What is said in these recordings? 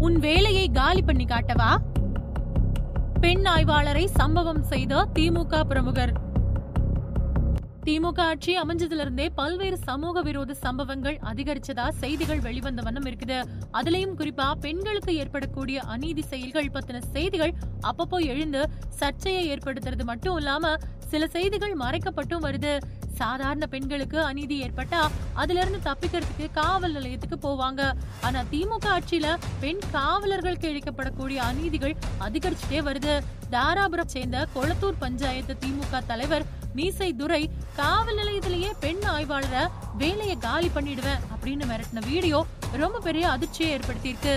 உன் வேலையை காலி பண்ணி காட்டவா? பெண் ஆய்வாளரை சம்பவம் செய்த திமுக பிரமுகர். திமுக ஆட்சி அமைஞ்சதுல இருந்தே பல்வேறு சமூக விரோத சம்பவங்கள் அதிகரிச்சதா செய்திகள் வெளிவந்த வண்ணம் இருக்குது. அதுலயும் குறிப்பா பெண்களுக்கு ஏற்படக்கூடிய அநீதி செயல்கள் பத்தின செய்திகள் அப்பப்போ எழுந்து சர்ச்சையை ஏற்படுத்துறது மட்டும் இல்லாம சில செய்திகள் மறைக்கப்பட்டும் வருது. சாதாரண பெண்களுக்கு அநீதி ஏற்பட்டா அதுல இருந்து தப்பிக்கிறதுக்கு காவல் நிலையத்துக்கு போவாங்க. ஆனா திமுக ஆட்சியில பெண் காவலர்களுக்கு இழைக்கப்படக்கூடிய அநீதிகள் அதிகரிச்சுட்டே வருது. தாராபுரம் சேர்ந்த கொளத்தூர் பஞ்சாயத்து திமுக தலைவர் மீசை துரை காவல் நிலையத்திலேயே பெண் ஆய்வாளரை வேலையை காலி பண்ணிடுவேன் அப்படின்னு மிரட்டின வீடியோ ரொம்ப பெரிய அதிர்ச்சியை ஏற்படுத்தியிருக்கு.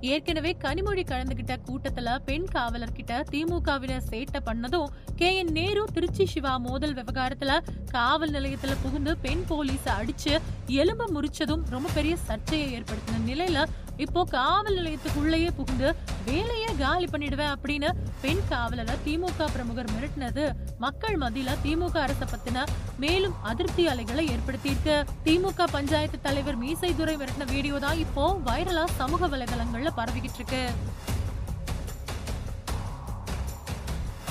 ஏற்கனவே கனிமொழி கலந்துகிட்ட கூட்டத்துல பெண் காவலர்கிட்ட திமுகவினர் சேட்டை பண்ணதும் கே என் நேரு திருச்சி சிவா மோதல் விவகாரத்துல காவல் நிலையத்துல புகுந்து பெண் போலீஸ அடிச்சு எலும்பு முறிச்சதும் ரொம்ப பெரிய சர்ச்சையை ஏற்படுத்தின நிலையில இப்போ காவல் நிலையத்துக்குள்ளேயே புகுந்து வேலையே காலி பண்ணிடுவேன் அப்படின்னு பெண் காவலரை திமுக பிரமுகர் மிரட்டினது மக்கள் மத்தியில திமுக அரச பத்தின மேலும் அதிருப்தி அலைகளை ஏற்படுத்தியிருக்கு. திமுக பஞ்சாயத்து தலைவர் மீசை துரை மிரட்டின வீடியோ தான் இப்போ வைரலா சமூக வலைதளங்கள்ல பரவிக்கிட்டு இருக்கு.